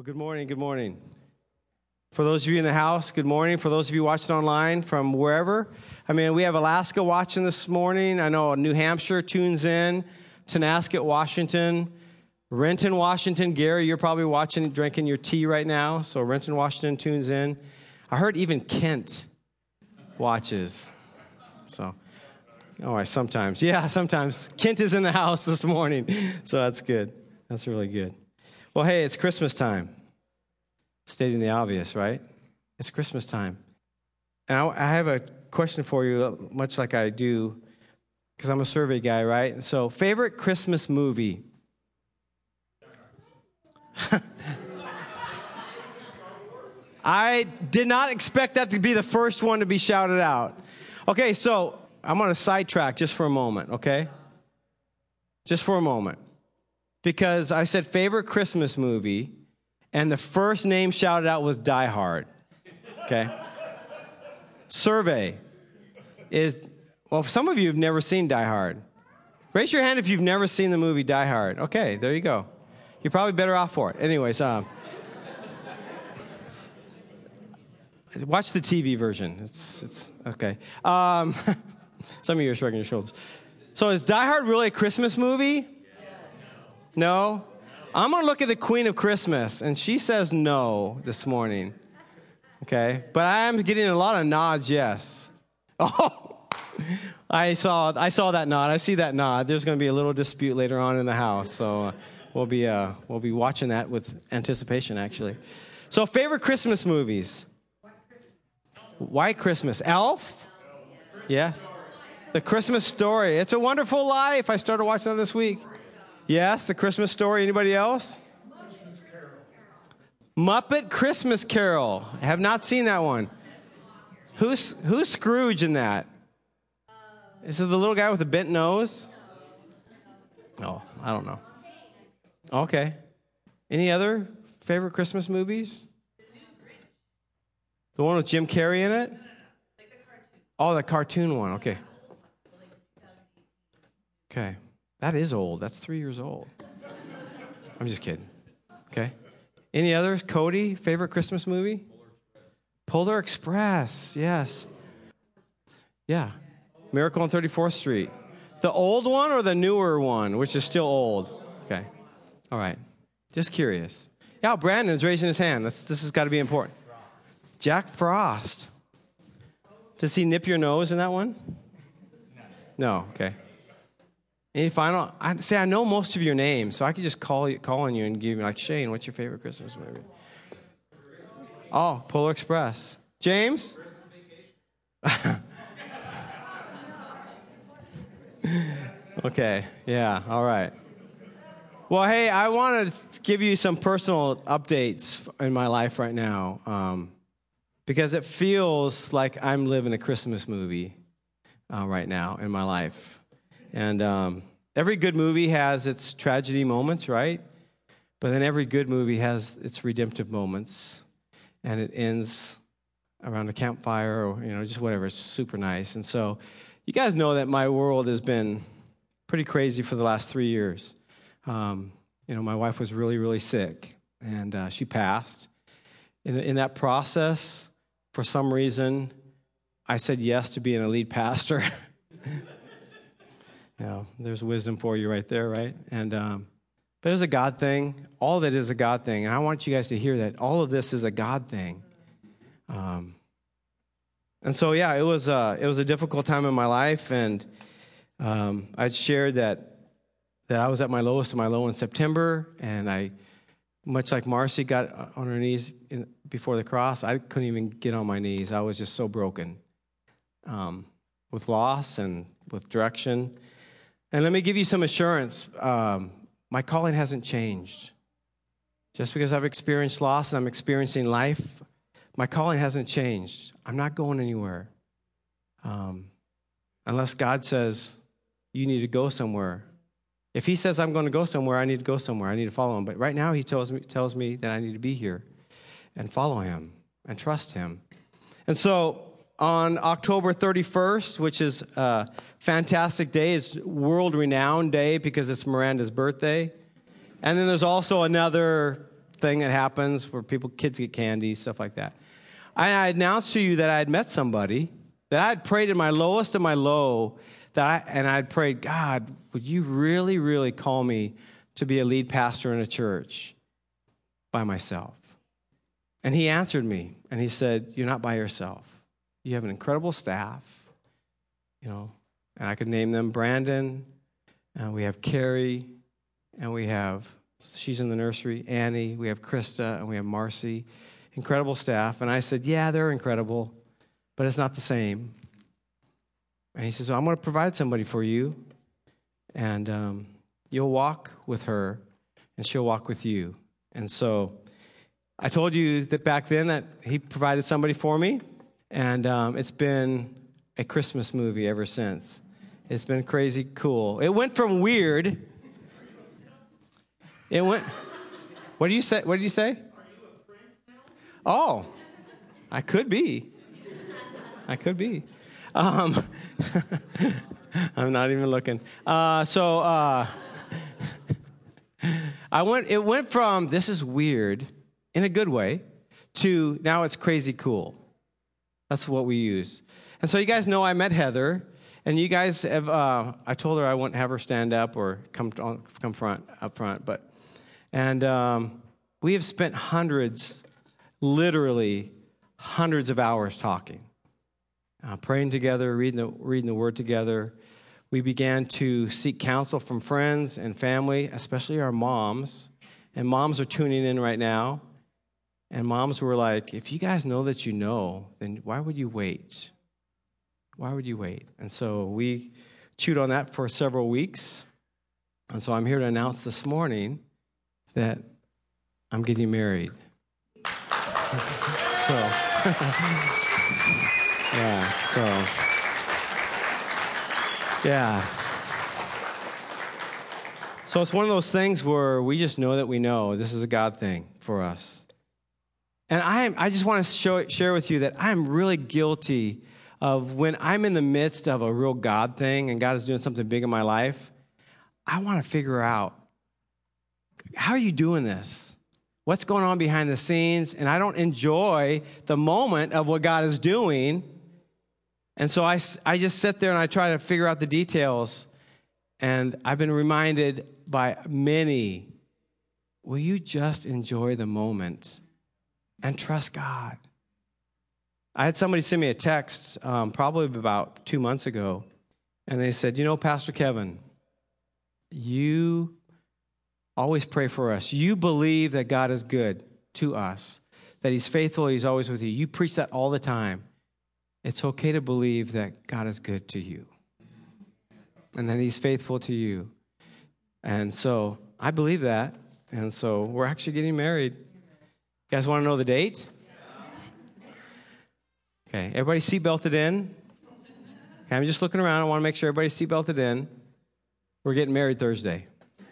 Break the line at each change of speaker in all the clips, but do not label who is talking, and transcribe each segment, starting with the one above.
Well, good morning. Good morning. For those of you in the house, good morning. For those of you watching online from wherever, I mean, we have Alaska watching this morning. I know New Hampshire tunes in, Tonasket, Washington, Renton, Washington. Gary, you're probably watching, drinking your tea right now. So Renton, Washington tunes in. I heard even Kent watches. So, all right, sometimes. Yeah, sometimes. Kent is in the house this morning. So that's good. That's really good. Well, hey, it's Christmas time. Stating the obvious, right? It's Christmas time. And I, I have a question for you, much like I do, because I'm a survey guy, right? So, favorite Christmas movie? I did not expect that to be the first one to be shouted out. Okay, so I'm on a sidetrack just for a moment, okay? Just for a moment because I said favorite Christmas movie, and the first name shouted out was Die Hard. Okay? Survey is, well, some of you have never seen Die Hard. Raise your hand if you've never seen the movie Die Hard. Okay, there you go. You're probably better off for it. Anyways, um, watch the TV version. It's, it's okay. Um, some of you are shrugging your shoulders. So, is Die Hard really a Christmas movie? No? I'm going to look at the Queen of Christmas, and she says no this morning. Okay? But I am getting a lot of nods, yes. Oh, I saw, I saw that nod. I see that nod. There's going to be a little dispute later on in the house. So uh, we'll, be, uh, we'll be watching that with anticipation, actually. So, favorite Christmas movies? White Christmas. Elf? Yes. The Christmas Story. It's a Wonderful Life. I started watching that this week. Yes, the Christmas story. Anybody else? Muppet Christmas Carol. I have not seen that one. Who's who's Scrooge in that? Is it the little guy with the bent nose? Oh, I don't know. Okay. Any other favorite Christmas movies? The one with Jim Carrey in it? Oh, the cartoon one. Okay. Okay. That is old. That's three years old. I'm just kidding. Okay. Any others? Cody, favorite Christmas movie? Polar Express. Yes. Yeah. Miracle on 34th Street. The old one or the newer one, which is still old? Okay. All right. Just curious. Yeah, Brandon's raising his hand. That's, this has got to be important. Jack Frost. Does he nip your nose in that one? No. Okay. Any final? I say I know most of your names, so I could just call you, call on you and give you like Shane. What's your favorite Christmas movie? Oh, Polar Express. James. okay. Yeah. All right. Well, hey, I want to give you some personal updates in my life right now um, because it feels like I'm living a Christmas movie uh, right now in my life. And um, every good movie has its tragedy moments, right? But then every good movie has its redemptive moments. And it ends around a campfire or, you know, just whatever. It's super nice. And so you guys know that my world has been pretty crazy for the last three years. Um, you know, my wife was really, really sick, and uh, she passed. In, in that process, for some reason, I said yes to being a lead pastor. There's wisdom for you right there, right? And um, but it's a God thing. All of it is a God thing, and I want you guys to hear that all of this is a God thing. Um, and so, yeah, it was a, it was a difficult time in my life, and um, I'd shared that that I was at my lowest of my low in September, and I, much like Marcy, got on her knees in, before the cross. I couldn't even get on my knees. I was just so broken, um, with loss and with direction. And let me give you some assurance um, my calling hasn't changed. Just because I've experienced loss and I'm experiencing life, my calling hasn't changed. I'm not going anywhere. Um, unless God says, you need to go somewhere. If He says, I'm going to go somewhere, I need to go somewhere. I need to follow Him. But right now, He tells me, tells me that I need to be here and follow Him and trust Him. And so, on October 31st, which is a fantastic day. It's world renowned day because it's Miranda's birthday. And then there's also another thing that happens where people, kids get candy, stuff like that. And I announced to you that I had met somebody, that I had prayed in my lowest of my low, that I, and I had prayed, God, would you really, really call me to be a lead pastor in a church by myself? And he answered me, and he said, You're not by yourself. You have an incredible staff, you know, and I could name them Brandon, and we have Carrie, and we have, she's in the nursery, Annie, we have Krista, and we have Marcy. Incredible staff. And I said, Yeah, they're incredible, but it's not the same. And he says, well, I'm going to provide somebody for you, and um, you'll walk with her, and she'll walk with you. And so I told you that back then that he provided somebody for me, and um, it's been a Christmas movie ever since. It's been crazy cool. It went from weird. It went. What do you say? What did you say? Are you oh, I could be. I could be. Um, I'm not even looking. Uh, so uh, I went. It went from this is weird in a good way to now it's crazy cool. That's what we use. And so you guys know I met Heather, and you guys have. Uh, I told her I wouldn't have her stand up or come come front up front, but and um, we have spent hundreds, literally hundreds of hours talking, uh, praying together, reading the reading the Word together. We began to seek counsel from friends and family, especially our moms. And moms are tuning in right now. And moms were like, if you guys know that you know, then why would you wait? Why would you wait? And so we chewed on that for several weeks. And so I'm here to announce this morning that I'm getting married. so, yeah, so, yeah. So it's one of those things where we just know that we know this is a God thing for us. And I, I just want to show, share with you that I'm really guilty of when I'm in the midst of a real God thing and God is doing something big in my life, I want to figure out how are you doing this? What's going on behind the scenes? And I don't enjoy the moment of what God is doing. And so I, I just sit there and I try to figure out the details. And I've been reminded by many will you just enjoy the moment? And trust God. I had somebody send me a text um, probably about two months ago, and they said, You know, Pastor Kevin, you always pray for us. You believe that God is good to us, that He's faithful, He's always with you. You preach that all the time. It's okay to believe that God is good to you and that He's faithful to you. And so I believe that. And so we're actually getting married. Guys want to know the date? Okay, everybody seatbelted in. Okay, I'm just looking around. I want to make sure everybody's seatbelted in. We're getting married Thursday.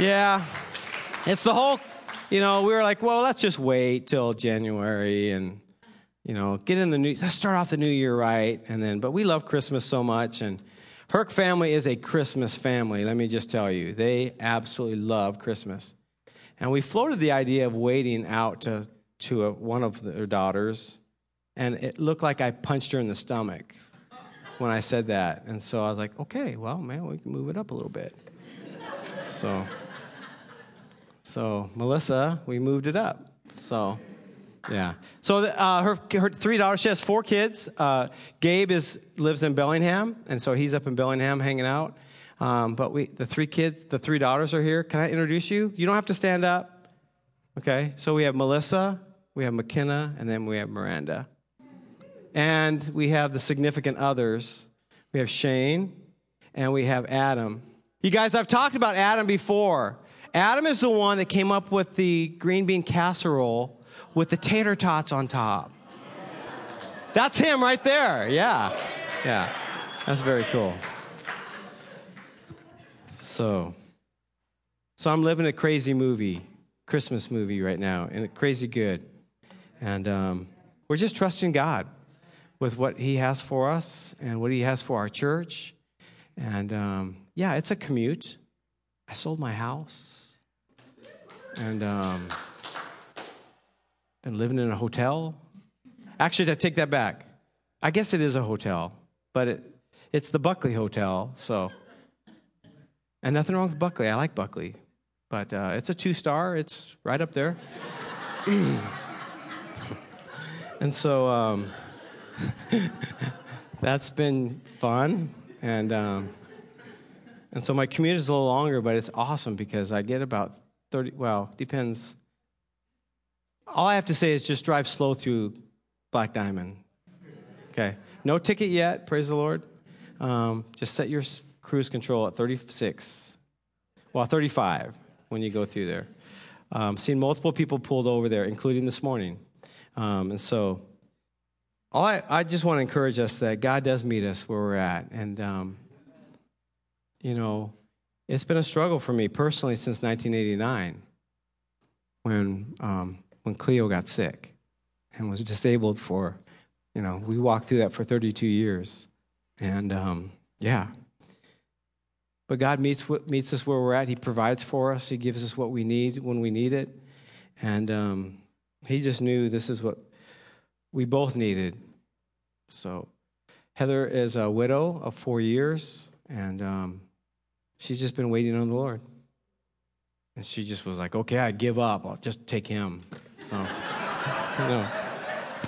yeah, it's the whole, you know, we were like, well, let's just wait till January and, you know, get in the new, let's start off the new year right. And then, but we love Christmas so much and, Herc family is a Christmas family, let me just tell you. They absolutely love Christmas. And we floated the idea of waiting out to, to a, one of their daughters, and it looked like I punched her in the stomach when I said that. And so I was like, okay, well, man, we can move it up a little bit. so, so Melissa, we moved it up. So, yeah. So uh, her, her three daughters. She has four kids. Uh, Gabe is lives in Bellingham, and so he's up in Bellingham hanging out. Um, but we, the three kids, the three daughters are here. Can I introduce you? You don't have to stand up. Okay. So we have Melissa, we have McKenna, and then we have Miranda, and we have the significant others. We have Shane, and we have Adam. You guys, I've talked about Adam before. Adam is the one that came up with the green bean casserole with the tater tots on top. That's him right there. Yeah. Yeah. That's very cool. So, so I'm living a crazy movie, Christmas movie right now, and crazy good. And um, we're just trusting God with what He has for us and what He has for our church. And um, yeah, it's a commute. I sold my house and um, been living in a hotel. Actually, I take that back. I guess it is a hotel, but it, it's the Buckley Hotel, so. And nothing wrong with Buckley. I like Buckley, but uh, it's a two star. It's right up there. and so um, that's been fun, and um, and so my commute is a little longer, but it's awesome because I get about thirty. Well, depends. All I have to say is just drive slow through Black Diamond. Okay, no ticket yet. Praise the Lord. Um, just set your cruise control at 36. Well, 35 when you go through there. Um, seen multiple people pulled over there, including this morning. Um, and so, all I, I just want to encourage us that God does meet us where we're at. And, um, you know, it's been a struggle for me personally since 1989 when, um, when Cleo got sick and was disabled for, you know, we walked through that for 32 years. And, um, yeah, but God meets, meets us where we're at. He provides for us, He gives us what we need when we need it. And um, He just knew this is what we both needed. So, Heather is a widow of four years, and um, she's just been waiting on the Lord. And she just was like, okay, I give up. I'll just take him. So, you know,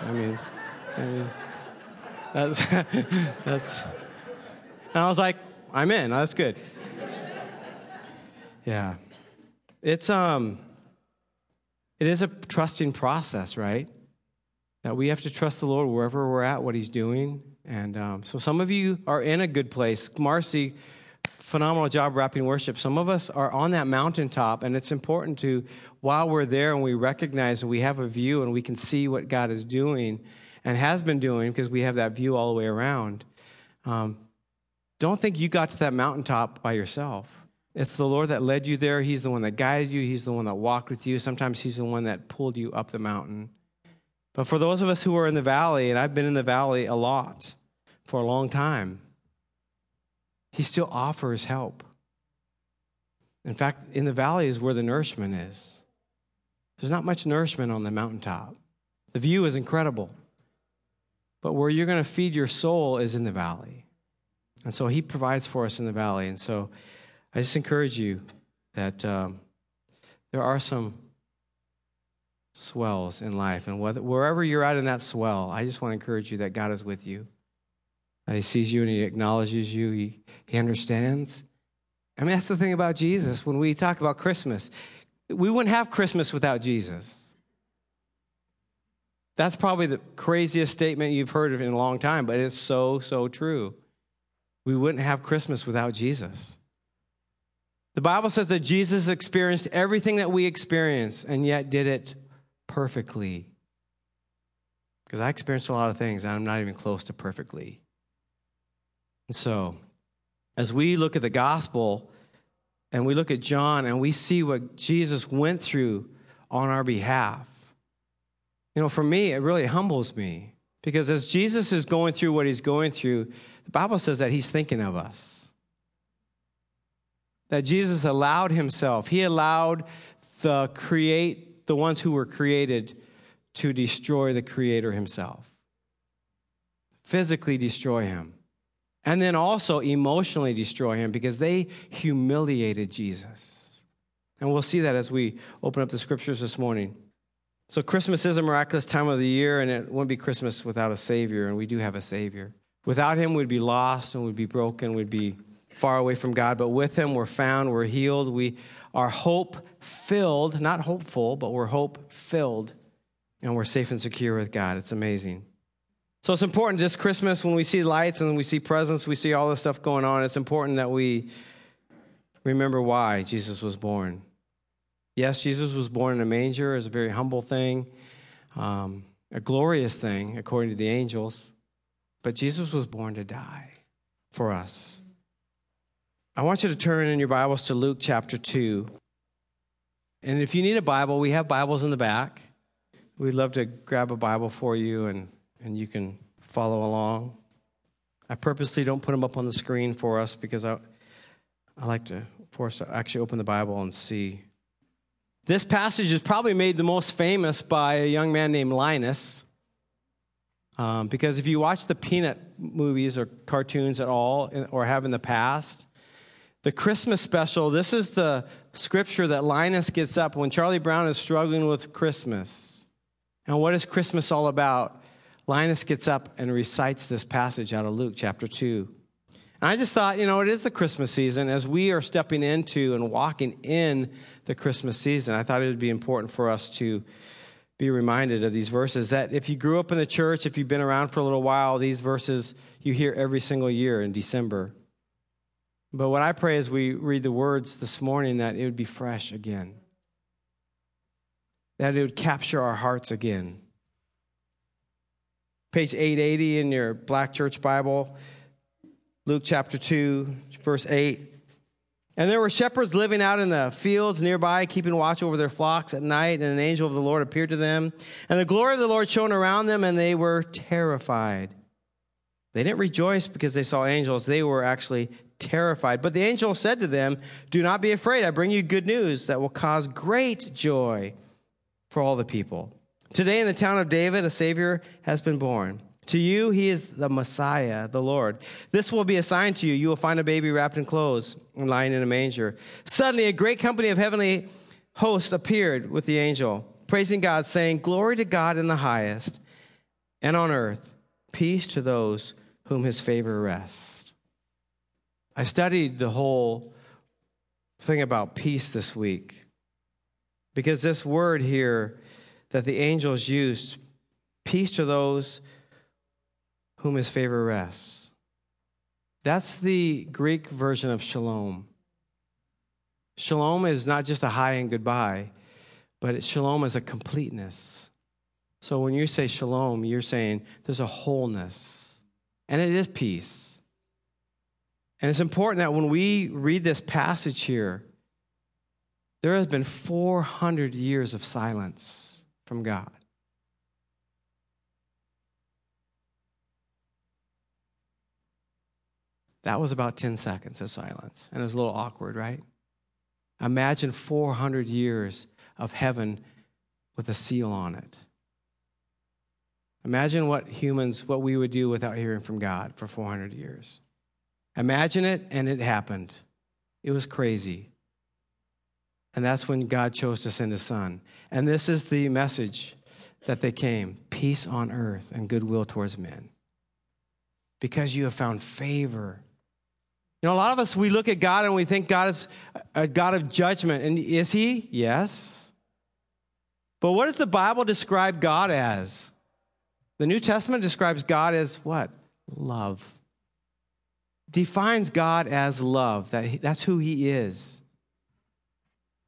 I mean, I mean that's, that's, and I was like, I'm in. That's good. Yeah. It's um it is a trusting process, right? That we have to trust the Lord wherever we're at, what He's doing. And um, so some of you are in a good place. Marcy, phenomenal job wrapping worship. Some of us are on that mountaintop, and it's important to, while we're there and we recognize we have a view and we can see what God is doing and has been doing because we have that view all the way around. Um, don't think you got to that mountaintop by yourself. It's the Lord that led you there. He's the one that guided you. He's the one that walked with you. Sometimes He's the one that pulled you up the mountain. But for those of us who are in the valley, and I've been in the valley a lot for a long time, He still offers help. In fact, in the valley is where the nourishment is. There's not much nourishment on the mountaintop. The view is incredible. But where you're going to feed your soul is in the valley. And so He provides for us in the valley. And so, I just encourage you that um, there are some swells in life, and whether, wherever you're at in that swell, I just want to encourage you that God is with you, that He sees you and He acknowledges you, He, he understands. I mean, that's the thing about Jesus. When we talk about Christmas, we wouldn't have Christmas without Jesus. That's probably the craziest statement you've heard in a long time, but it's so, so true. We wouldn't have Christmas without Jesus. The Bible says that Jesus experienced everything that we experience and yet did it perfectly. Because I experienced a lot of things and I'm not even close to perfectly. So, as we look at the gospel and we look at John and we see what Jesus went through on our behalf, you know, for me, it really humbles me. Because as Jesus is going through what he's going through, the Bible says that he's thinking of us that Jesus allowed himself, he allowed the create the ones who were created to destroy the creator himself. Physically destroy him. And then also emotionally destroy him because they humiliated Jesus. And we'll see that as we open up the scriptures this morning. So, Christmas is a miraculous time of the year, and it wouldn't be Christmas without a Savior, and we do have a Savior. Without Him, we'd be lost and we'd be broken, we'd be far away from God, but with Him we're found, we're healed, we are hope filled, not hopeful, but we're hope filled, and we're safe and secure with God. It's amazing. So it's important this Christmas when we see lights and we see presents, we see all this stuff going on, it's important that we remember why Jesus was born. Yes, Jesus was born in a manger, is a very humble thing, um, a glorious thing, according to the angels, but Jesus was born to die for us. I want you to turn in your Bibles to Luke chapter 2. And if you need a Bible, we have Bibles in the back. We'd love to grab a Bible for you and, and you can follow along. I purposely don't put them up on the screen for us because I, I like to for us to actually open the Bible and see. This passage is probably made the most famous by a young man named Linus. Um, because if you watch the Peanut movies or cartoons at all, or have in the past, the Christmas special, this is the scripture that Linus gets up when Charlie Brown is struggling with Christmas. And what is Christmas all about? Linus gets up and recites this passage out of Luke chapter 2. And I just thought, you know, it is the Christmas season. As we are stepping into and walking in the Christmas season, I thought it would be important for us to be reminded of these verses that if you grew up in the church, if you've been around for a little while, these verses you hear every single year in December. But what I pray as we read the words this morning that it would be fresh again, that it would capture our hearts again. Page 880 in your Black Church Bible, Luke chapter 2, verse 8. And there were shepherds living out in the fields nearby, keeping watch over their flocks at night, and an angel of the Lord appeared to them. And the glory of the Lord shone around them, and they were terrified. They didn't rejoice because they saw angels, they were actually terrified. But the angel said to them, Do not be afraid. I bring you good news that will cause great joy for all the people. Today in the town of David, a Savior has been born. To you, he is the Messiah, the Lord. This will be a sign to you. You will find a baby wrapped in clothes and lying in a manger. Suddenly, a great company of heavenly hosts appeared with the angel, praising God, saying, Glory to God in the highest, and on earth, peace to those whom his favor rests. I studied the whole thing about peace this week because this word here that the angels used, peace to those whom his favor rests. That's the Greek version of shalom. Shalom is not just a hi and goodbye, but shalom is a completeness. So when you say shalom, you're saying there's a wholeness, and it is peace. And it's important that when we read this passage here, there has been 400 years of silence from God. That was about 10 seconds of silence. And it was a little awkward, right? Imagine 400 years of heaven with a seal on it. Imagine what humans, what we would do without hearing from God for 400 years. Imagine it, and it happened. It was crazy. And that's when God chose to send his son. And this is the message that they came peace on earth and goodwill towards men. Because you have found favor. You know, a lot of us, we look at God and we think God is a God of judgment. And is he? Yes. But what does the Bible describe God as? The New Testament describes God as what? Love defines God as love, that that's who he is.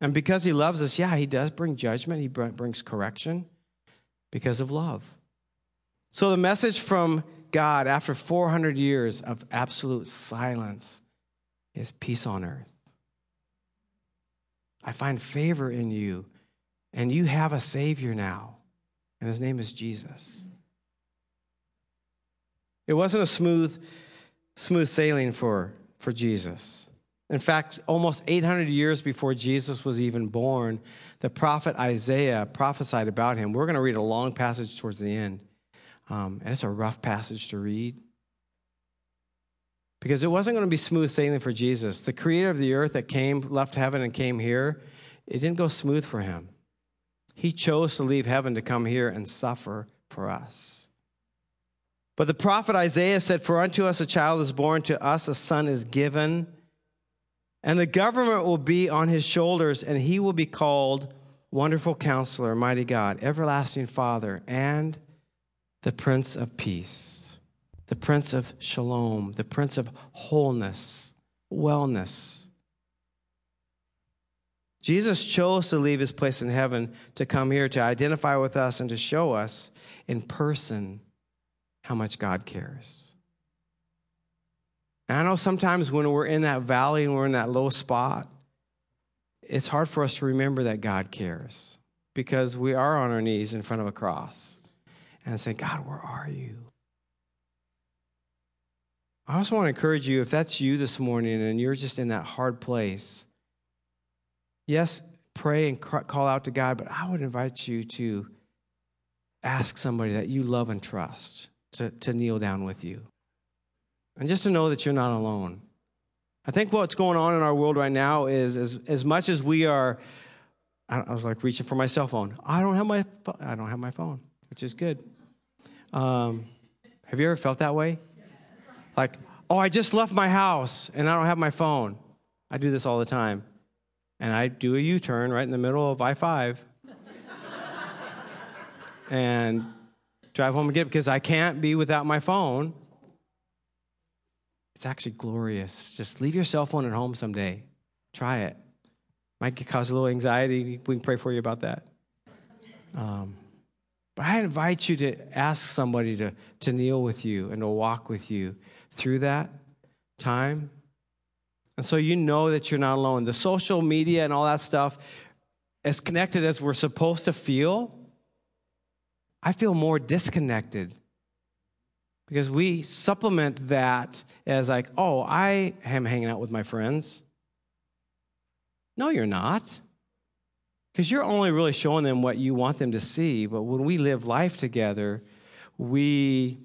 And because he loves us, yeah, he does bring judgment, he brings correction because of love. So the message from God after 400 years of absolute silence is peace on earth. I find favor in you, and you have a Savior now, and his name is Jesus. It wasn't a smooth smooth sailing for, for Jesus. In fact, almost 800 years before Jesus was even born, the prophet Isaiah prophesied about him. We're going to read a long passage towards the end. Um, and it's a rough passage to read because it wasn't going to be smooth sailing for Jesus. The creator of the earth that came, left heaven, and came here, it didn't go smooth for him. He chose to leave heaven to come here and suffer for us. But the prophet Isaiah said, For unto us a child is born, to us a son is given, and the government will be on his shoulders, and he will be called Wonderful Counselor, Mighty God, Everlasting Father, and the Prince of Peace, the Prince of Shalom, the Prince of Wholeness, Wellness. Jesus chose to leave his place in heaven to come here to identify with us and to show us in person how much God cares. And I know sometimes when we're in that valley and we're in that low spot, it's hard for us to remember that God cares because we are on our knees in front of a cross and saying, God, where are you? I also want to encourage you if that's you this morning and you're just in that hard place, yes, pray and call out to God, but I would invite you to ask somebody that you love and trust to, to kneel down with you. And just to know that you're not alone. I think what's going on in our world right now is as, as much as we are, I, I was like reaching for my cell phone. I don't have my, I don't have my phone, which is good. Um, have you ever felt that way? Like, oh, I just left my house and I don't have my phone. I do this all the time. And I do a U turn right in the middle of I 5 and drive home and get because I can't be without my phone. It's actually glorious. Just leave your cell phone at home someday. Try it. Might cause a little anxiety. We can pray for you about that. Um, but I invite you to ask somebody to, to kneel with you and to walk with you through that time. And so you know that you're not alone. The social media and all that stuff, as connected as we're supposed to feel, I feel more disconnected because we supplement that as like, oh, I am hanging out with my friends. No, you're not. Because you're only really showing them what you want them to see. But when we live life together, we,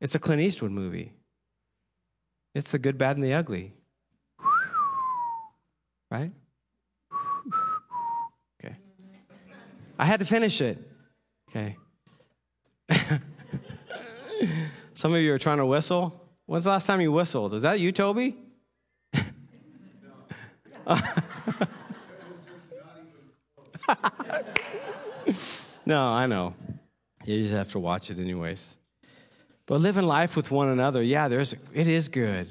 it's a Clint Eastwood movie. It's the good, bad, and the ugly. Right? Okay. I had to finish it. Okay. Some of you are trying to whistle. When's the last time you whistled? Is that you, Toby? no, I know. You just have to watch it anyways. But living life with one another, yeah, there's it is good.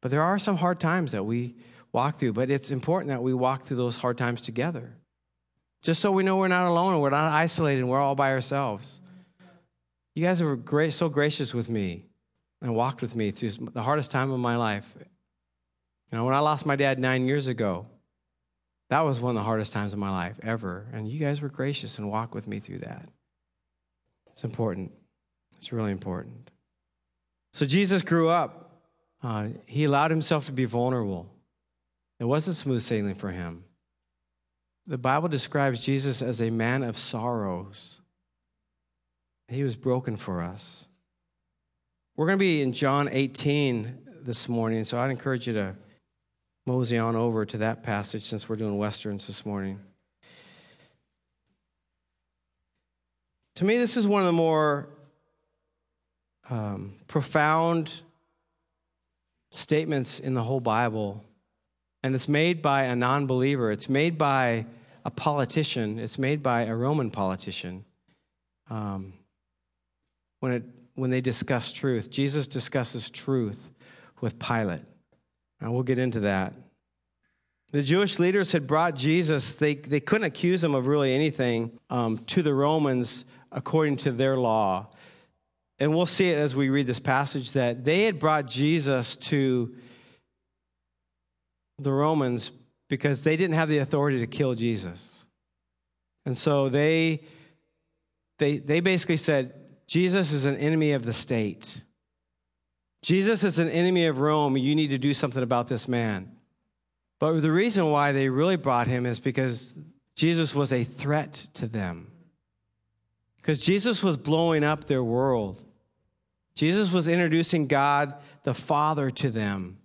But there are some hard times that we walk through, but it's important that we walk through those hard times together. Just so we know we're not alone and we're not isolated and we're all by ourselves. You guys were great, so gracious with me and walked with me through the hardest time of my life. You know, when I lost my dad nine years ago, that was one of the hardest times of my life ever. And you guys were gracious and walked with me through that. It's important. It's really important. So Jesus grew up. Uh, he allowed himself to be vulnerable. It wasn't smooth sailing for him. The Bible describes Jesus as a man of sorrows. He was broken for us. We're going to be in John 18 this morning, so I'd encourage you to mosey on over to that passage since we're doing Westerns this morning. To me, this is one of the more um, profound statements in the whole Bible. And it's made by a non believer. It's made by a politician, it's made by a Roman politician. Um, when, it, when they discuss truth, Jesus discusses truth with Pilate. And we'll get into that. The Jewish leaders had brought Jesus, they, they couldn't accuse him of really anything um, to the Romans according to their law. And we'll see it as we read this passage that they had brought Jesus to the Romans because they didn't have the authority to kill Jesus. And so they, they, they basically said, Jesus is an enemy of the state. Jesus is an enemy of Rome. You need to do something about this man. But the reason why they really brought him is because Jesus was a threat to them. Because Jesus was blowing up their world. Jesus was introducing God the Father to them.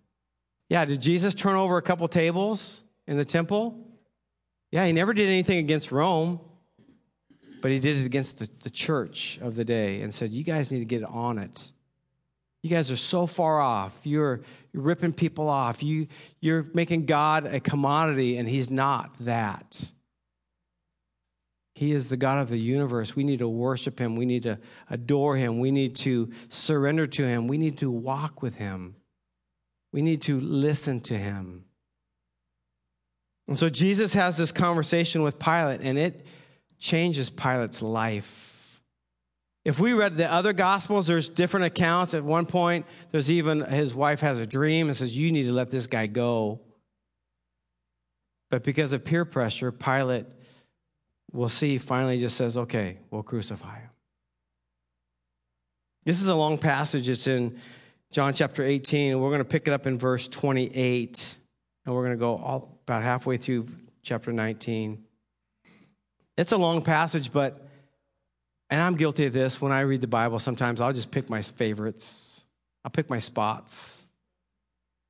Yeah, did Jesus turn over a couple tables? in the temple? Yeah, he never did anything against Rome, but he did it against the, the church of the day and said, You guys need to get on it. You guys are so far off. You're, you're ripping people off. You, you're making God a commodity, and He's not that. He is the God of the universe. We need to worship Him. We need to adore Him. We need to surrender to Him. We need to walk with Him. We need to listen to Him. And so Jesus has this conversation with Pilate, and it changes Pilate's life. If we read the other gospels, there's different accounts. At one point, there's even his wife has a dream and says, You need to let this guy go. But because of peer pressure, Pilate, we'll see, finally just says, Okay, we'll crucify him. This is a long passage. It's in John chapter 18, and we're going to pick it up in verse 28. and we're going to go all, about halfway through chapter 19. It's a long passage, but, and I'm guilty of this when I read the Bible, sometimes I'll just pick my favorites, I'll pick my spots.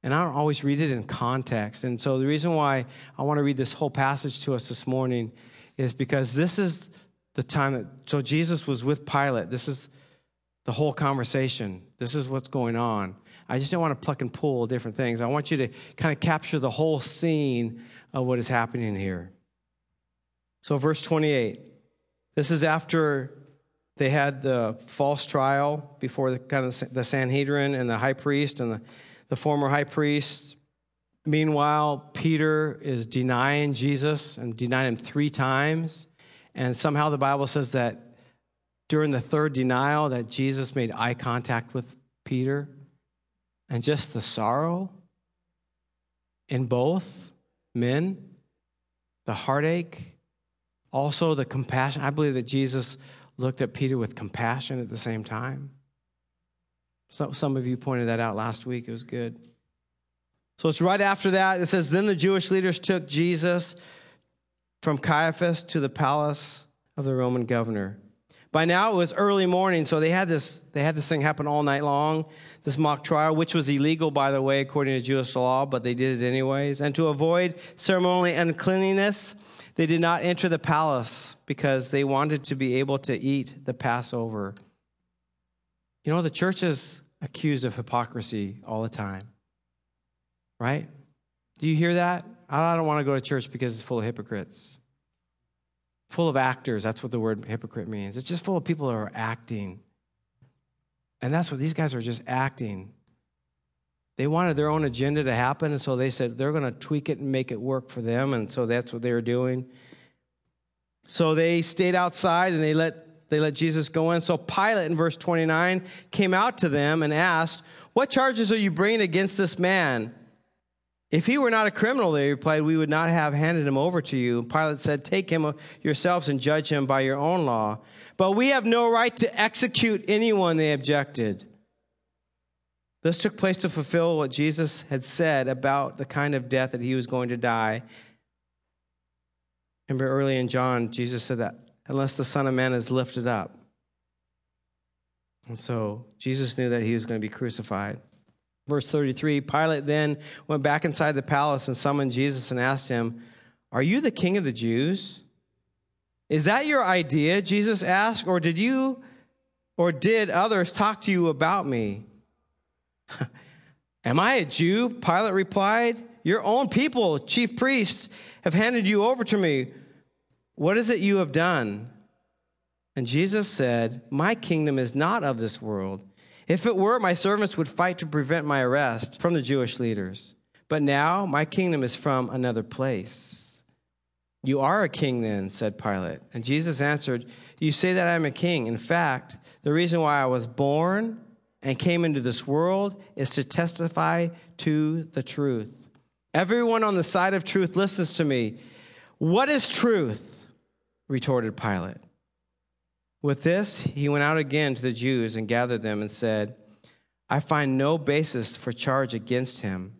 And I don't always read it in context. And so the reason why I want to read this whole passage to us this morning is because this is the time that, so Jesus was with Pilate. This is the whole conversation. This is what's going on. I just don't want to pluck and pull different things. I want you to kind of capture the whole scene of what is happening here. So, verse 28. This is after they had the false trial before the kind of the Sanhedrin and the high priest and the, the former high priest. Meanwhile, Peter is denying Jesus and denying him three times. And somehow the Bible says that during the third denial that Jesus made eye contact with Peter and just the sorrow in both men, the heartache, also the compassion. I believe that Jesus looked at Peter with compassion at the same time. So, some of you pointed that out last week. It was good. So it's right after that. It says, Then the Jewish leaders took Jesus from Caiaphas to the palace of the Roman governor. By now it was early morning, so they had this they had this thing happen all night long, this mock trial, which was illegal by the way according to Jewish law, but they did it anyways. And to avoid ceremonial uncleanliness, they did not enter the palace because they wanted to be able to eat the Passover. You know, the church is accused of hypocrisy all the time. Right? Do you hear that? I don't want to go to church because it's full of hypocrites full of actors. That's what the word hypocrite means. It's just full of people who are acting. And that's what these guys are just acting. They wanted their own agenda to happen, and so they said they're going to tweak it and make it work for them, and so that's what they were doing. So they stayed outside and they let, they let Jesus go in. So Pilate, in verse 29, came out to them and asked, What charges are you bringing against this man? If he were not a criminal, they replied, we would not have handed him over to you. Pilate said, Take him yourselves and judge him by your own law. But we have no right to execute anyone, they objected. This took place to fulfill what Jesus had said about the kind of death that he was going to die. Remember early in John, Jesus said that unless the Son of Man is lifted up. And so Jesus knew that he was going to be crucified. Verse 33 Pilate then went back inside the palace and summoned Jesus and asked him, Are you the king of the Jews? Is that your idea? Jesus asked, or did you or did others talk to you about me? Am I a Jew? Pilate replied. Your own people, chief priests, have handed you over to me. What is it you have done? And Jesus said, My kingdom is not of this world. If it were, my servants would fight to prevent my arrest from the Jewish leaders. But now my kingdom is from another place. You are a king, then, said Pilate. And Jesus answered, You say that I am a king. In fact, the reason why I was born and came into this world is to testify to the truth. Everyone on the side of truth listens to me. What is truth? retorted Pilate. With this, he went out again to the Jews and gathered them and said, I find no basis for charge against him.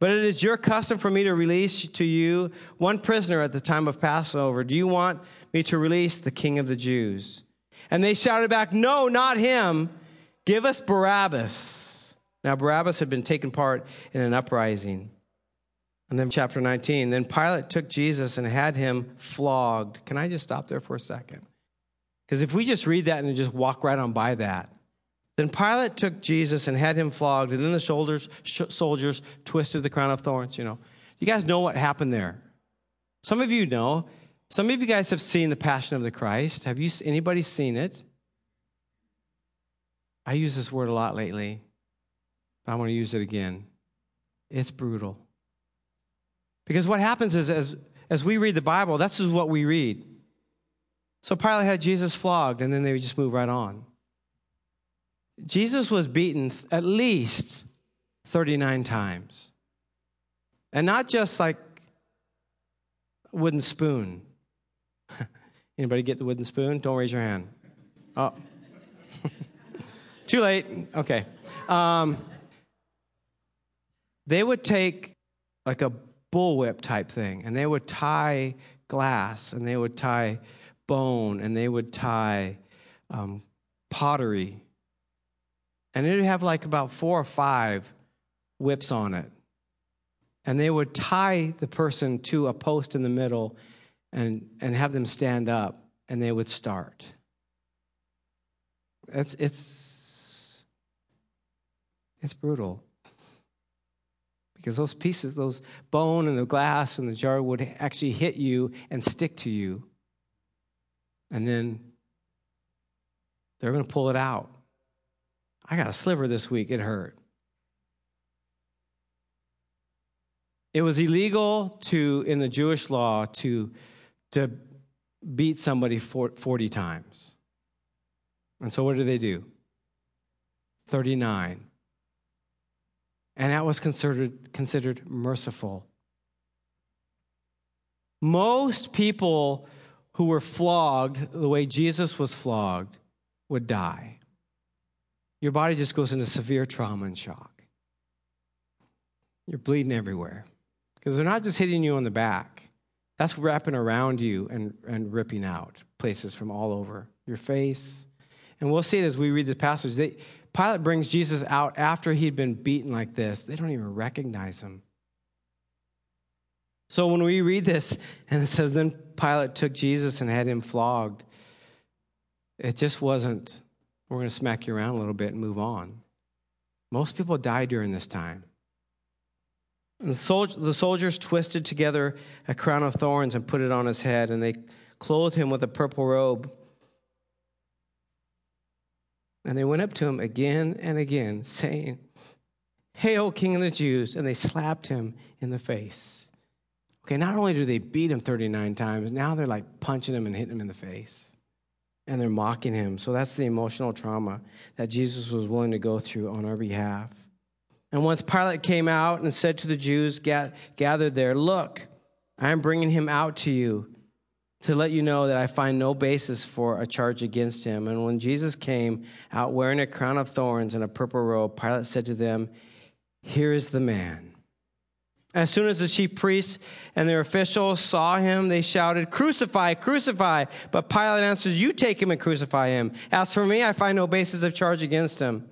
But it is your custom for me to release to you one prisoner at the time of Passover. Do you want me to release the king of the Jews? And they shouted back, No, not him. Give us Barabbas. Now, Barabbas had been taken part in an uprising. And then, chapter 19, then Pilate took Jesus and had him flogged. Can I just stop there for a second? Because if we just read that and just walk right on by that, then Pilate took Jesus and had him flogged, and then the soldiers, soldiers twisted the crown of thorns. You know, you guys know what happened there. Some of you know. Some of you guys have seen the Passion of the Christ. Have you? Anybody seen it? I use this word a lot lately, but I want to use it again. It's brutal. Because what happens is, as as we read the Bible, that's just what we read. So Pilate had Jesus flogged, and then they would just move right on. Jesus was beaten at least 39 times. And not just like a wooden spoon. Anybody get the wooden spoon? Don't raise your hand. Oh. Too late. Okay. Um, they would take like a bullwhip type thing, and they would tie glass, and they would tie bone, and they would tie um, pottery, and it would have like about four or five whips on it. And they would tie the person to a post in the middle and, and have them stand up, and they would start. It's, it's, it's brutal. Because those pieces, those bone and the glass and the jar would actually hit you and stick to you. And then they're going to pull it out. I got a sliver this week, it hurt. It was illegal to, in the Jewish law, to, to beat somebody 40 times. And so what did they do? 39. And that was considered, considered merciful. Most people who were flogged the way Jesus was flogged would die. Your body just goes into severe trauma and shock. You're bleeding everywhere because they're not just hitting you on the back, that's wrapping around you and, and ripping out places from all over your face, and we'll see it as we read the passage. They, Pilate brings Jesus out after he'd been beaten like this. They don't even recognize him. So when we read this and it says, then Pilate took Jesus and had him flogged, it just wasn't, we're going to smack you around a little bit and move on. Most people died during this time. And the soldiers twisted together a crown of thorns and put it on his head, and they clothed him with a purple robe and they went up to him again and again, saying, Hail, King of the Jews! And they slapped him in the face. Okay, not only do they beat him 39 times, now they're like punching him and hitting him in the face. And they're mocking him. So that's the emotional trauma that Jesus was willing to go through on our behalf. And once Pilate came out and said to the Jews gathered there, Look, I am bringing him out to you to let you know that I find no basis for a charge against him. And when Jesus came out wearing a crown of thorns and a purple robe, Pilate said to them, Here is the man. As soon as the chief priests and their officials saw him, they shouted, Crucify, crucify. But Pilate answered, You take him and crucify him. As for me, I find no basis of charge against him.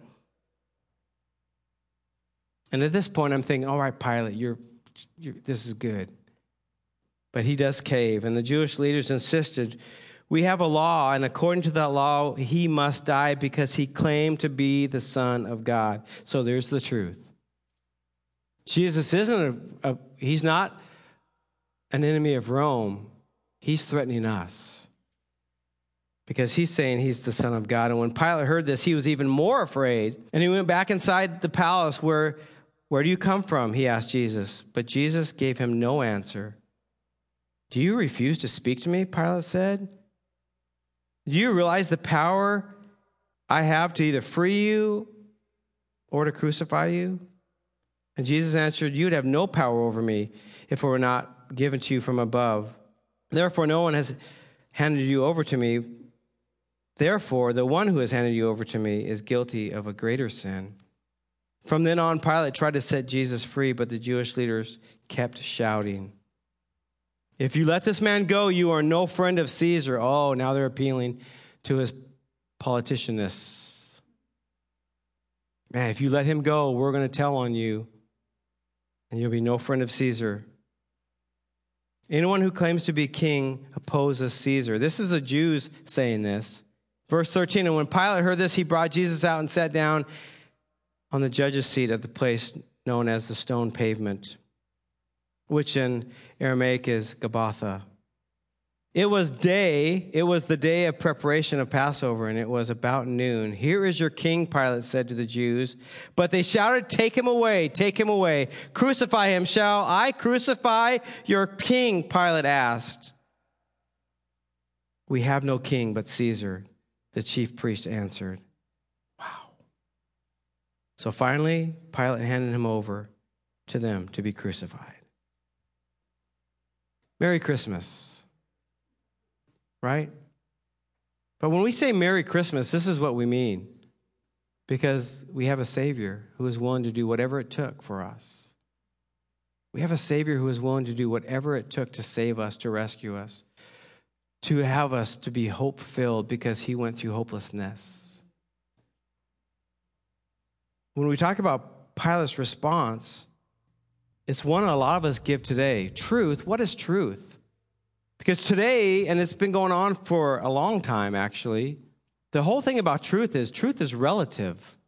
And at this point, I'm thinking, All right, Pilate, you're, you're this is good. But he does cave, and the Jewish leaders insisted we have a law, and according to that law, he must die because he claimed to be the Son of God. So there's the truth. Jesus isn't a, a he's not an enemy of Rome. He's threatening us because he's saying he's the Son of God. And when Pilate heard this, he was even more afraid. And he went back inside the palace where, where do you come from? He asked Jesus. But Jesus gave him no answer. Do you refuse to speak to me? Pilate said. Do you realize the power I have to either free you or to crucify you? And Jesus answered, You would have no power over me if it were not given to you from above. Therefore, no one has handed you over to me. Therefore, the one who has handed you over to me is guilty of a greater sin. From then on, Pilate tried to set Jesus free, but the Jewish leaders kept shouting. If you let this man go, you are no friend of Caesar. Oh, now they're appealing to his politicianness. Man, if you let him go, we're going to tell on you, and you'll be no friend of Caesar. Anyone who claims to be king opposes Caesar. This is the Jews saying this. Verse 13 And when Pilate heard this, he brought Jesus out and sat down on the judge's seat at the place known as the stone pavement which in Aramaic is Gabbatha. It was day, it was the day of preparation of Passover, and it was about noon. Here is your king, Pilate said to the Jews. But they shouted, Take him away, take him away. Crucify him. Shall I crucify your king? Pilate asked. We have no king but Caesar, the chief priest answered. Wow. So finally, Pilate handed him over to them to be crucified. Merry Christmas. Right? But when we say Merry Christmas, this is what we mean. Because we have a Savior who is willing to do whatever it took for us. We have a Savior who is willing to do whatever it took to save us, to rescue us, to have us to be hope filled because he went through hopelessness. When we talk about Pilate's response, it's one a lot of us give today. Truth, what is truth? Because today, and it's been going on for a long time actually, the whole thing about truth is truth is relative.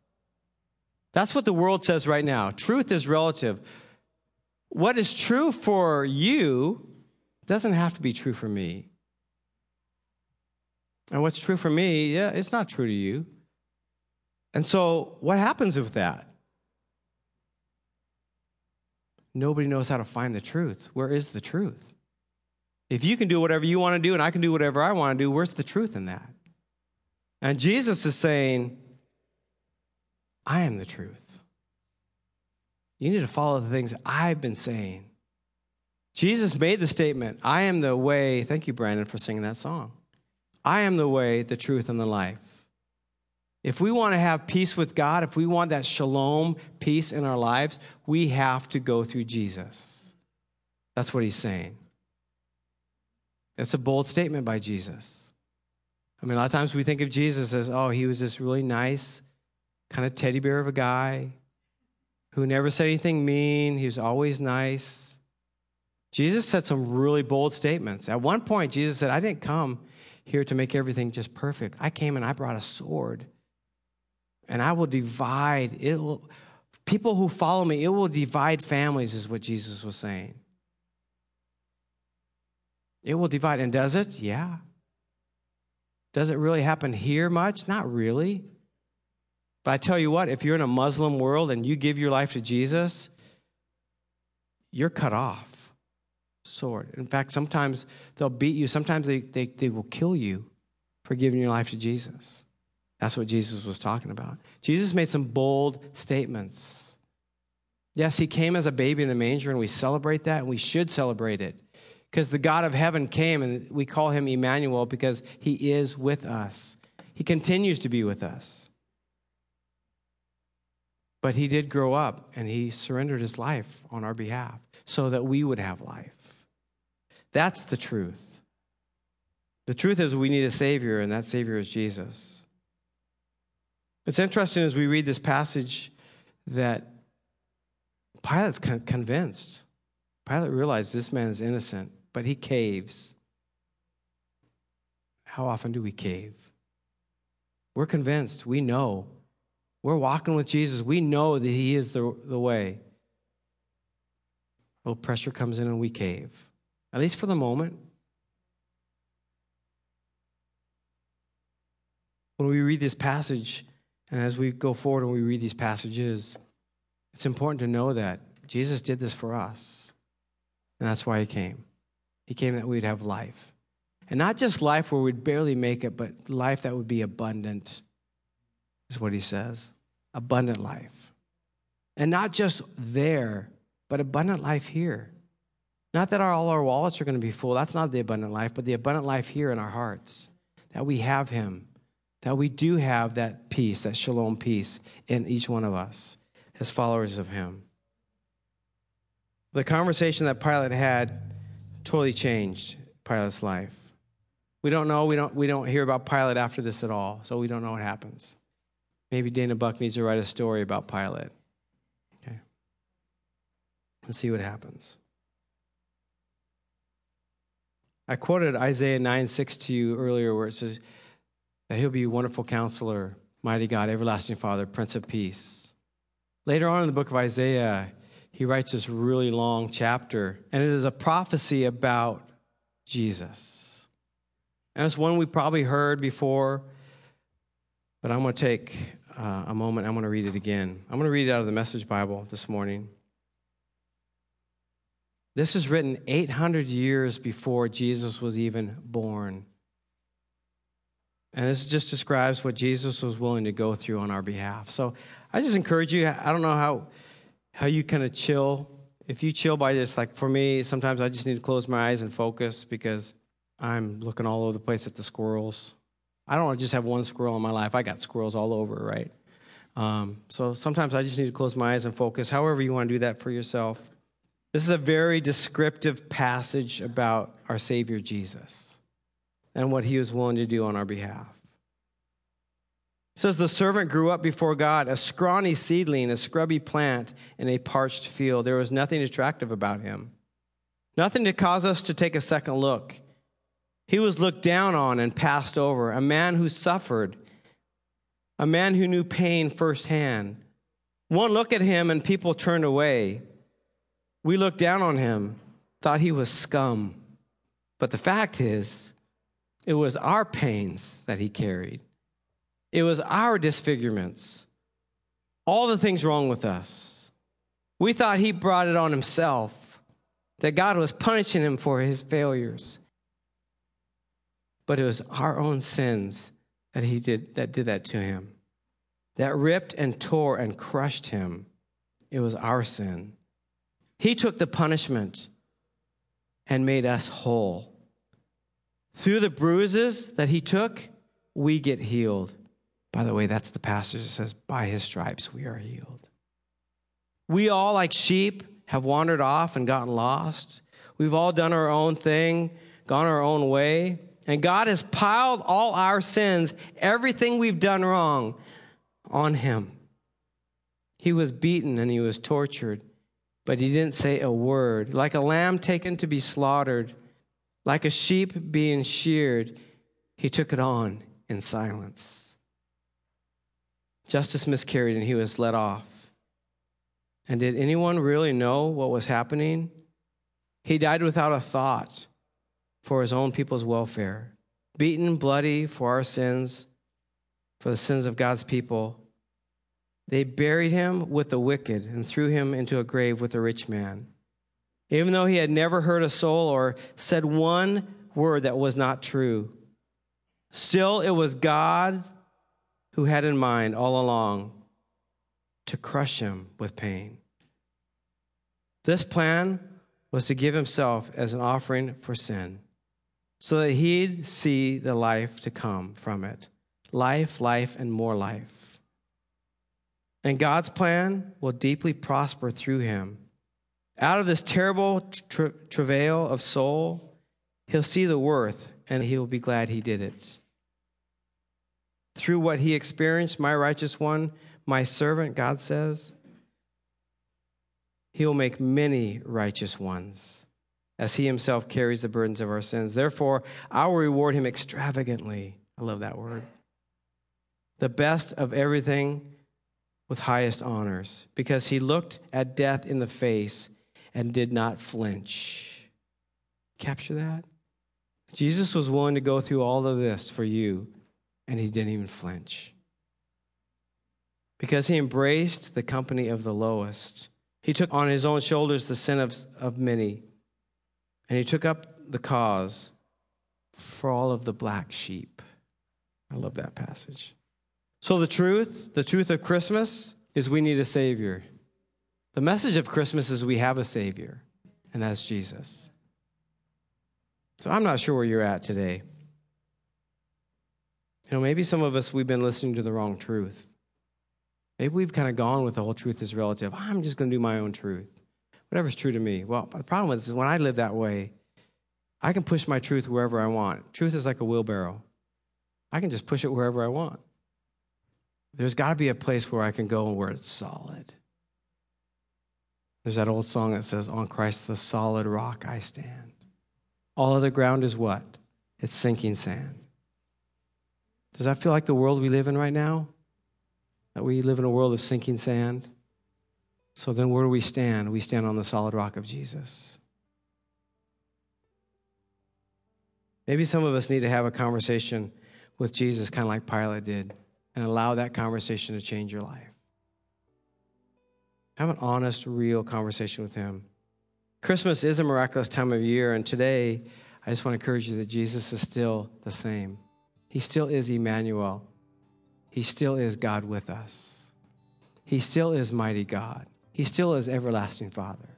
That's what the world says right now. Truth is relative. What is true for you doesn't have to be true for me. And what's true for me, yeah, it's not true to you. And so, what happens with that? Nobody knows how to find the truth. Where is the truth? If you can do whatever you want to do and I can do whatever I want to do, where's the truth in that? And Jesus is saying, I am the truth. You need to follow the things I've been saying. Jesus made the statement, I am the way. Thank you, Brandon, for singing that song. I am the way, the truth, and the life. If we want to have peace with God, if we want that shalom peace in our lives, we have to go through Jesus. That's what he's saying. It's a bold statement by Jesus. I mean, a lot of times we think of Jesus as, oh, he was this really nice, kind of teddy bear of a guy who never said anything mean. He was always nice. Jesus said some really bold statements. At one point, Jesus said, I didn't come here to make everything just perfect. I came and I brought a sword. And I will divide it will people who follow me, it will divide families, is what Jesus was saying. It will divide. And does it? Yeah. Does it really happen here much? Not really. But I tell you what, if you're in a Muslim world and you give your life to Jesus, you're cut off. Sword. In fact, sometimes they'll beat you, sometimes they, they, they will kill you for giving your life to Jesus. That's what Jesus was talking about. Jesus made some bold statements. Yes, he came as a baby in the manger, and we celebrate that, and we should celebrate it because the God of heaven came, and we call him Emmanuel because he is with us. He continues to be with us. But he did grow up and he surrendered his life on our behalf so that we would have life. That's the truth. The truth is, we need a Savior, and that Savior is Jesus. It's interesting as we read this passage that Pilate's convinced. Pilate realized this man is innocent, but he caves. How often do we cave? We're convinced, we know we're walking with Jesus. We know that He is the, the way. Well, pressure comes in and we cave, at least for the moment. When we read this passage, and as we go forward and we read these passages, it's important to know that Jesus did this for us. And that's why He came. He came that we'd have life. And not just life where we'd barely make it, but life that would be abundant is what he says abundant life. And not just there, but abundant life here. Not that our, all our wallets are going to be full. That's not the abundant life, but the abundant life here in our hearts. That we have Him. That we do have that peace, that shalom peace in each one of us as followers of Him. The conversation that Pilate had totally changed Pilate's life. We don't know. We don't, we don't hear about Pilate after this at all, so we don't know what happens. Maybe Dana Buck needs to write a story about Pilate. Okay. Let's see what happens. I quoted Isaiah 9 6 to you earlier, where it says that he'll be a wonderful counselor, mighty God, everlasting Father, Prince of Peace. Later on in the book of Isaiah, he writes this really long chapter, and it is a prophecy about Jesus. And it's one we probably heard before, but I'm going to take uh, a moment. I'm going to read it again. I'm going to read it out of the Message Bible this morning. This is written 800 years before Jesus was even born. And this just describes what Jesus was willing to go through on our behalf. So I just encourage you. I don't know how, how you kind of chill. If you chill by this, like for me, sometimes I just need to close my eyes and focus because I'm looking all over the place at the squirrels. I don't just have one squirrel in my life. I got squirrels all over, right? Um, so sometimes I just need to close my eyes and focus, however you want to do that for yourself. This is a very descriptive passage about our Savior Jesus and what he was willing to do on our behalf. It says the servant grew up before God, a scrawny seedling, a scrubby plant in a parched field. There was nothing attractive about him, nothing to cause us to take a second look. He was looked down on and passed over, a man who suffered, a man who knew pain firsthand. One look at him and people turned away. We looked down on him, thought he was scum. But the fact is, it was our pains that he carried. It was our disfigurements, all the things wrong with us. We thought he brought it on himself, that God was punishing him for his failures. But it was our own sins that he did that did that to him. That ripped and tore and crushed him. It was our sin. He took the punishment and made us whole. Through the bruises that he took, we get healed. By the way, that's the passage that says, By his stripes we are healed. We all, like sheep, have wandered off and gotten lost. We've all done our own thing, gone our own way. And God has piled all our sins, everything we've done wrong, on him. He was beaten and he was tortured but he didn't say a word. Like a lamb taken to be slaughtered, like a sheep being sheared, he took it on in silence. Justice miscarried and he was let off. And did anyone really know what was happening? He died without a thought for his own people's welfare, beaten, bloody for our sins, for the sins of God's people. They buried him with the wicked and threw him into a grave with a rich man. Even though he had never hurt a soul or said one word that was not true, still it was God who had in mind all along to crush him with pain. This plan was to give himself as an offering for sin so that he'd see the life to come from it life, life, and more life. And God's plan will deeply prosper through him. Out of this terrible tra- travail of soul, he'll see the worth and he will be glad he did it. Through what he experienced, my righteous one, my servant, God says, he will make many righteous ones as he himself carries the burdens of our sins. Therefore, I will reward him extravagantly. I love that word. The best of everything with highest honors because he looked at death in the face and did not flinch. Capture that? Jesus was willing to go through all of this for you, and he didn't even flinch. Because he embraced the company of the lowest. He took on his own shoulders the sin of, of many, and he took up the cause for all of the black sheep. I love that passage. So, the truth, the truth of Christmas is we need a Savior. The message of Christmas is we have a Savior, and that's Jesus. So, I'm not sure where you're at today. You know, maybe some of us, we've been listening to the wrong truth. Maybe we've kind of gone with the whole truth is relative. I'm just going to do my own truth. Whatever's true to me. Well, the problem with this is when I live that way, I can push my truth wherever I want. Truth is like a wheelbarrow. I can just push it wherever I want. There's got to be a place where I can go and where it's solid. There's that old song that says, On Christ the solid rock I stand. All other ground is what? It's sinking sand. Does that feel like the world we live in right now? That we live in a world of sinking sand? So then where do we stand? We stand on the solid rock of Jesus. Maybe some of us need to have a conversation with Jesus, kind of like Pilate did and allow that conversation to change your life. Have an honest, real conversation with Him. Christmas is a miraculous time of year, and today I just want to encourage you that Jesus is still the same. He still is Emmanuel. He still is God with us. He still is mighty God. He still is everlasting Father.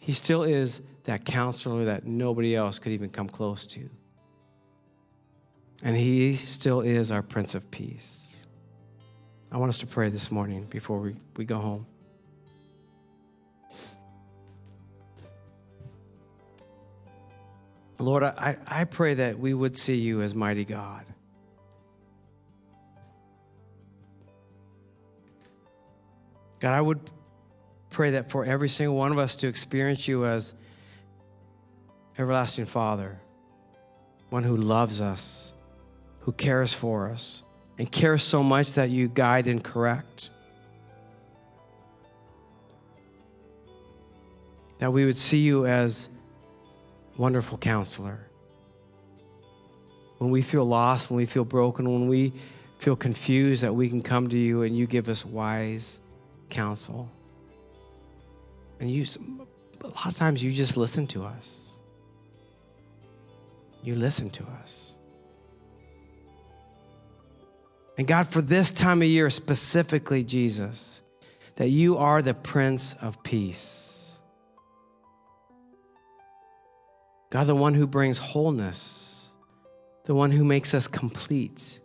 He still is that counselor that nobody else could even come close to. And He still is our Prince of Peace. I want us to pray this morning before we, we go home. Lord, I, I pray that we would see you as mighty God. God, I would pray that for every single one of us to experience you as everlasting Father, one who loves us, who cares for us, and cares so much that you guide and correct. That we would see you as wonderful counselor. When we feel lost, when we feel broken, when we feel confused, that we can come to you and you give us wise counsel. And you, a lot of times, you just listen to us. You listen to us. And God, for this time of year specifically, Jesus, that you are the Prince of Peace. God, the one who brings wholeness, the one who makes us complete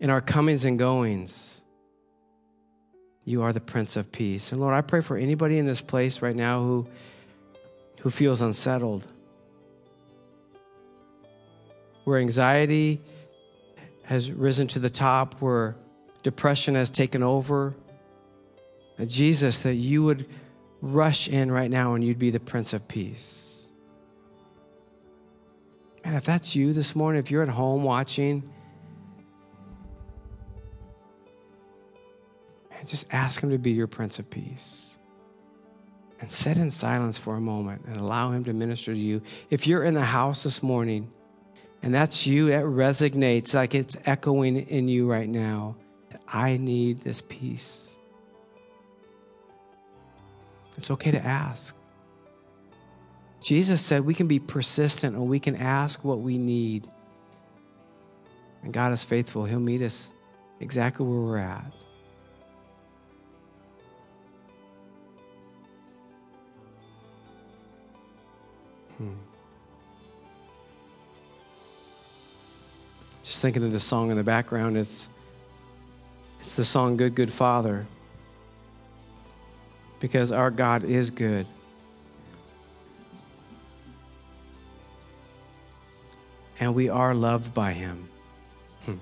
in our comings and goings. You are the Prince of Peace. And Lord, I pray for anybody in this place right now who, who feels unsettled, where anxiety has risen to the top, where depression has taken over. Jesus, that you would rush in right now and you'd be the Prince of Peace. And if that's you this morning, if you're at home watching, just ask Him to be your Prince of Peace. And sit in silence for a moment and allow Him to minister to you. If you're in the house this morning and that's you, that resonates like it's echoing in you right now. I need this peace. It's okay to ask. Jesus said we can be persistent and we can ask what we need. And God is faithful. He'll meet us exactly where we're at. Hmm. Just thinking of the song in the background, it's it's the song Good Good Father. Because our God is good. And we are loved by him. Hmm.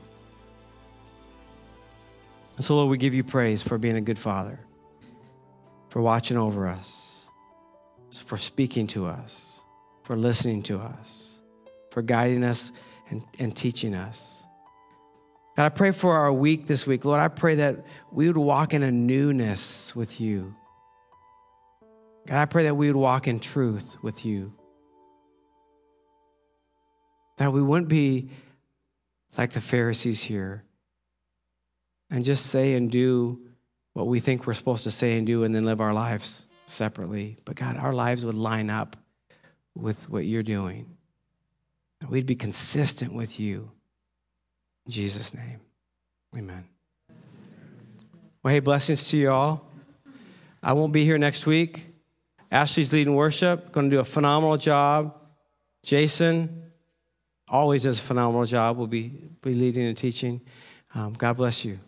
And so, Lord, we give you praise for being a good father, for watching over us, for speaking to us for listening to us, for guiding us and, and teaching us. God, I pray for our week this week. Lord, I pray that we would walk in a newness with you. God, I pray that we would walk in truth with you. That we wouldn't be like the Pharisees here and just say and do what we think we're supposed to say and do and then live our lives separately. But God, our lives would line up with what you're doing. We'd be consistent with you. In Jesus' name, amen. Well, hey, blessings to you all. I won't be here next week. Ashley's leading worship, going to do a phenomenal job. Jason always does a phenomenal job. Will be, be leading and teaching. Um, God bless you.